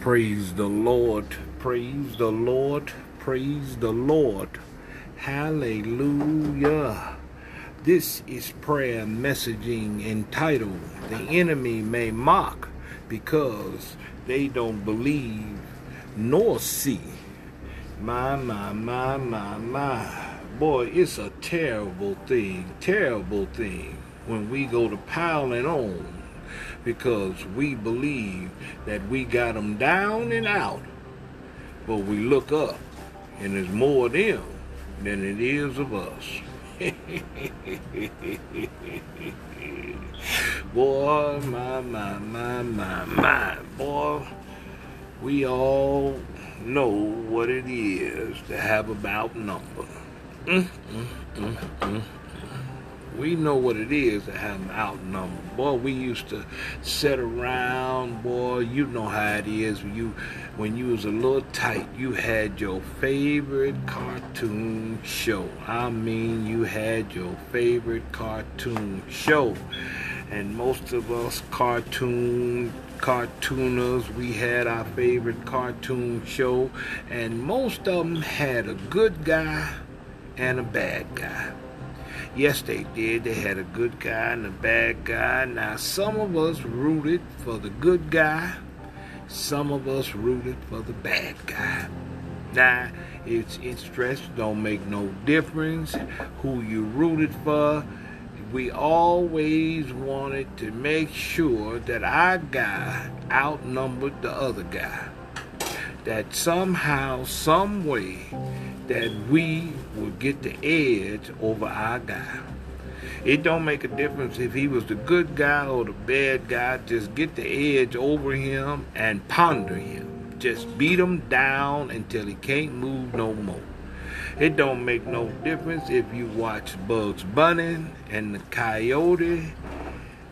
Praise the Lord, praise the Lord, praise the Lord. Hallelujah. This is prayer messaging entitled The Enemy May Mock Because They Don't Believe Nor See. My, my, my, my, my. Boy, it's a terrible thing, terrible thing when we go to piling on because we believe that we got them down and out. But we look up and there's more of them than it is of us. boy, my, my, my, my, my, boy, we all know what it is to have about number. Mm, mm, mm, mm. We know what it is to have them outnumbered. Boy, we used to sit around, boy, you know how it is. When you when you was a little tight, you had your favorite cartoon show. I mean you had your favorite cartoon show. And most of us cartoon cartooners, we had our favorite cartoon show, and most of them had a good guy and a bad guy. Yes, they did. They had a good guy and a bad guy. Now, some of us rooted for the good guy, some of us rooted for the bad guy. Now, it's stress don't make no difference who you rooted for. We always wanted to make sure that our guy outnumbered the other guy. That somehow, some way, that we will get the edge over our guy. It don't make a difference if he was the good guy or the bad guy. Just get the edge over him and ponder him. Just beat him down until he can't move no more. It don't make no difference if you watch Bugs Bunny and the Coyote,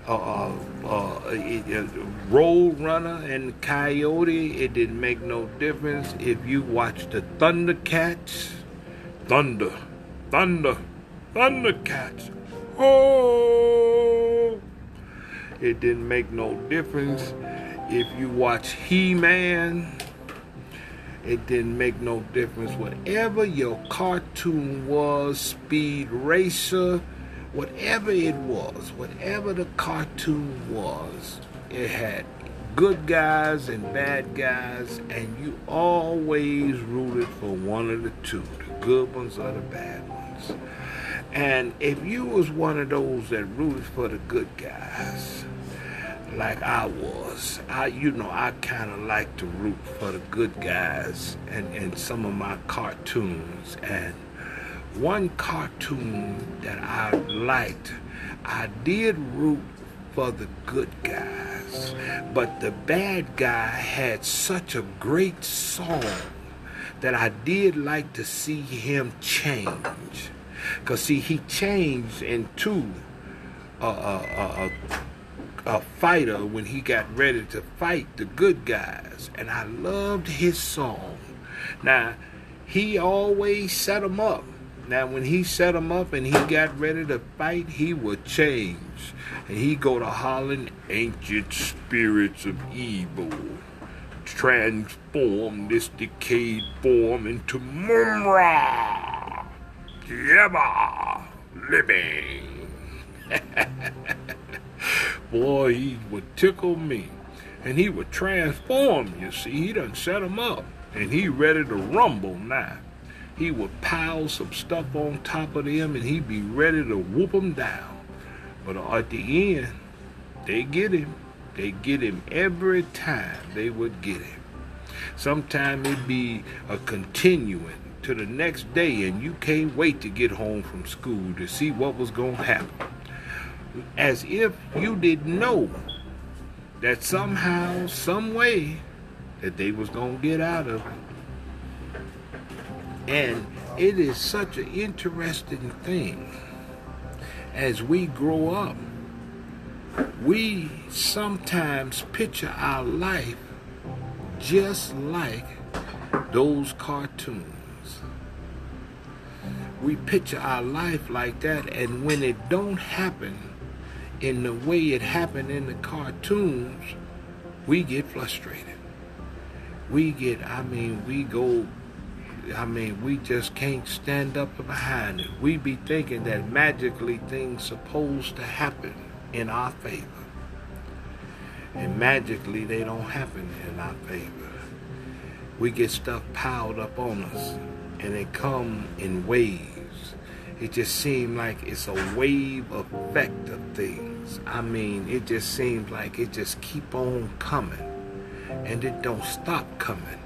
uh, uh, uh Road Runner and the Coyote. It didn't make no difference if you watch the Thundercats Thunder, thunder, thundercats. Oh! It didn't make no difference if you watch He-Man. It didn't make no difference. Whatever your cartoon was, Speed Racer, whatever it was, whatever the cartoon was, it had good guys and bad guys, and you always rooted for one of the two good ones or the bad ones. And if you was one of those that rooted for the good guys, like I was, I you know I kind of like to root for the good guys and in some of my cartoons. And one cartoon that I liked, I did root for the good guys, but the bad guy had such a great song that I did like to see him change. Because, see, he changed into a, a, a, a, fighter when he got ready to fight the good guys. And I loved his song. Now, he always set them up. Now, when he set them up and he got ready to fight, he would change. And he go to hollering, ancient spirits of evil transform this decayed form into Mumm-Ra, ever living. Boy, he would tickle me. And he would transform, you see. He done set him up. And he ready to rumble now. He would pile some stuff on top of them and he'd be ready to whoop them down. But at the end, they get him. They get him every time they would get him. Sometimes it'd be a continuing to the next day, and you can't wait to get home from school to see what was going to happen. As if you didn't know that somehow, some way, that they was going to get out of it. And it is such an interesting thing as we grow up we sometimes picture our life just like those cartoons. We picture our life like that, and when it don't happen in the way it happened in the cartoons, we get frustrated. We get, I mean, we go, I mean, we just can't stand up behind it. We be thinking that magically things supposed to happen in our favor. And magically they don't happen in our favor. We get stuff piled up on us and it come in waves. It just seems like it's a wave effect of things. I mean, it just seems like it just keep on coming and it don't stop coming.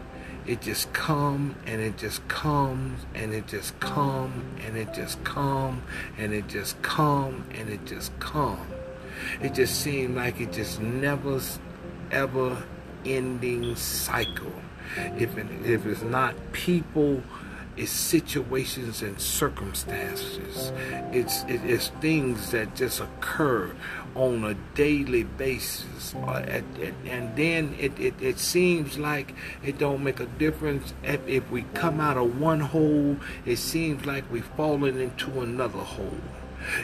It just come and it just comes and it just come and it just come and it just come and it just come. It just seems like it just never ever ending cycle. If it, if it's not people it's situations and circumstances. It's it, it's things that just occur on a daily basis, uh, and then it, it, it seems like it don't make a difference if, if we come out of one hole. It seems like we've fallen into another hole.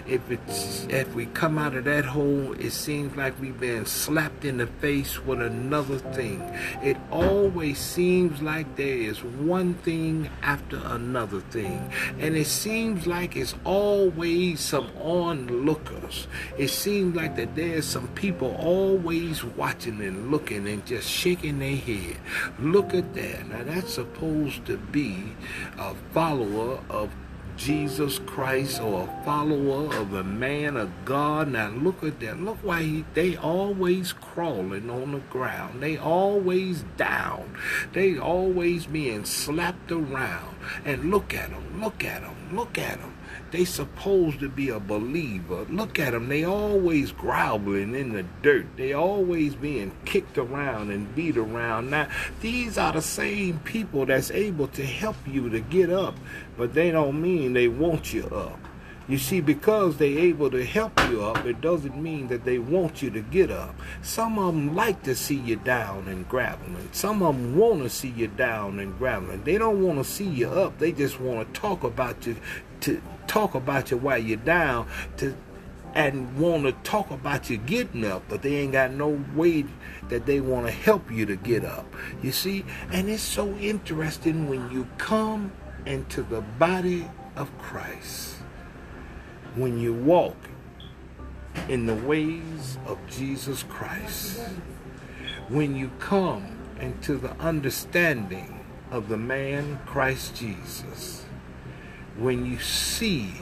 If it's if we come out of that hole, it seems like we've been slapped in the face with another thing. It always seems like there is one thing after another thing. And it seems like it's always some onlookers. It seems like that there's some people always watching and looking and just shaking their head. Look at that. Now that's supposed to be a follower of Jesus Christ or a follower of a man of God. Now look at that. Look why he, they always crawling on the ground. They always down. They always being slapped around. And look at them. Look at them. Look at them. They supposed to be a believer. Look at them. They always groveling in the dirt. They always being kicked around and beat around. Now, these are the same people that's able to help you to get up, but they don't mean they want you up. You see, because they're able to help you up, it doesn't mean that they want you to get up. Some of them like to see you down and grappling. Some of them want to see you down and grappling. They don't want to see you up. They just want to talk about you to talk about you while you're down to and want to talk about you getting up, but they ain't got no way that they want to help you to get up. You see? And it's so interesting when you come into the body of Christ, when you walk in the ways of Jesus Christ, when you come into the understanding of the man Christ Jesus when you see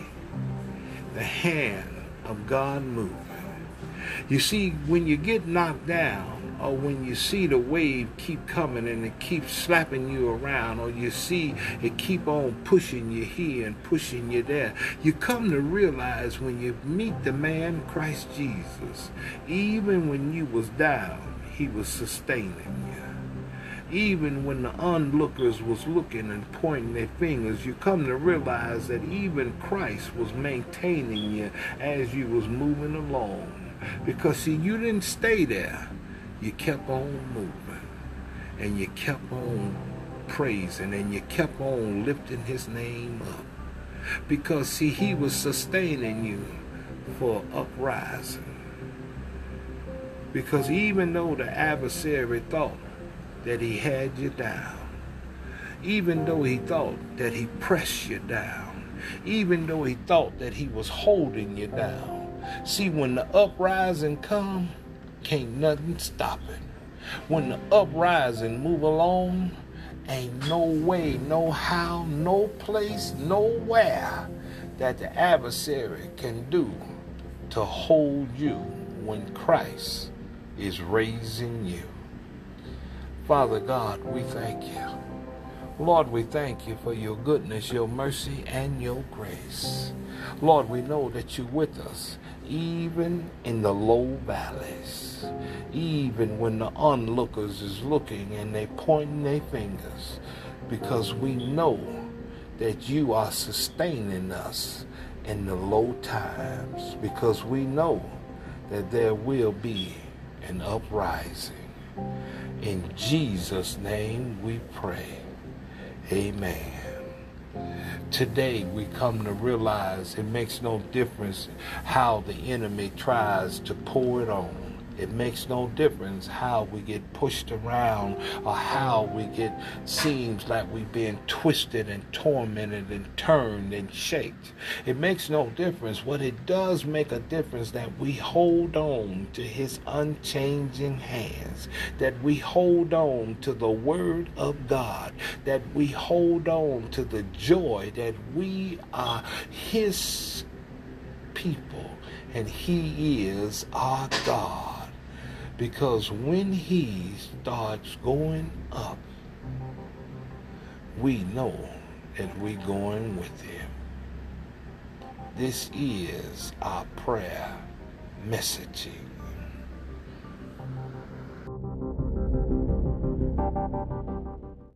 the hand of God moving. You see, when you get knocked down, or when you see the wave keep coming and it keeps slapping you around, or you see it keep on pushing you here and pushing you there, you come to realize when you meet the man Christ Jesus, even when you was down, he was sustaining you even when the onlookers was looking and pointing their fingers, you come to realize that even Christ was maintaining you as you was moving along. Because see, you didn't stay there. You kept on moving. And you kept on praising and you kept on lifting his name up. Because see, he was sustaining you for uprising. Because even though the adversary thought that he had you down. Even though he thought that he pressed you down. Even though he thought that he was holding you down. See, when the uprising come, can't nothing stop it. When the uprising move along, ain't no way, no how, no place, nowhere that the adversary can do to hold you when Christ is raising you. Father God, we thank you. Lord, we thank you for your goodness, your mercy, and your grace. Lord, we know that you're with us, even in the low valleys, even when the onlookers is looking and they pointing their fingers, because we know that you are sustaining us in the low times, because we know that there will be an uprising. In Jesus' name we pray. Amen. Today we come to realize it makes no difference how the enemy tries to pour it on. It makes no difference how we get pushed around or how we get seems like we've been twisted and tormented and turned and shaped. It makes no difference. What it does make a difference that we hold on to his unchanging hands, that we hold on to the word of God, that we hold on to the joy that we are his people and he is our God. Because when he starts going up, we know that we're going with him. This is our prayer messaging.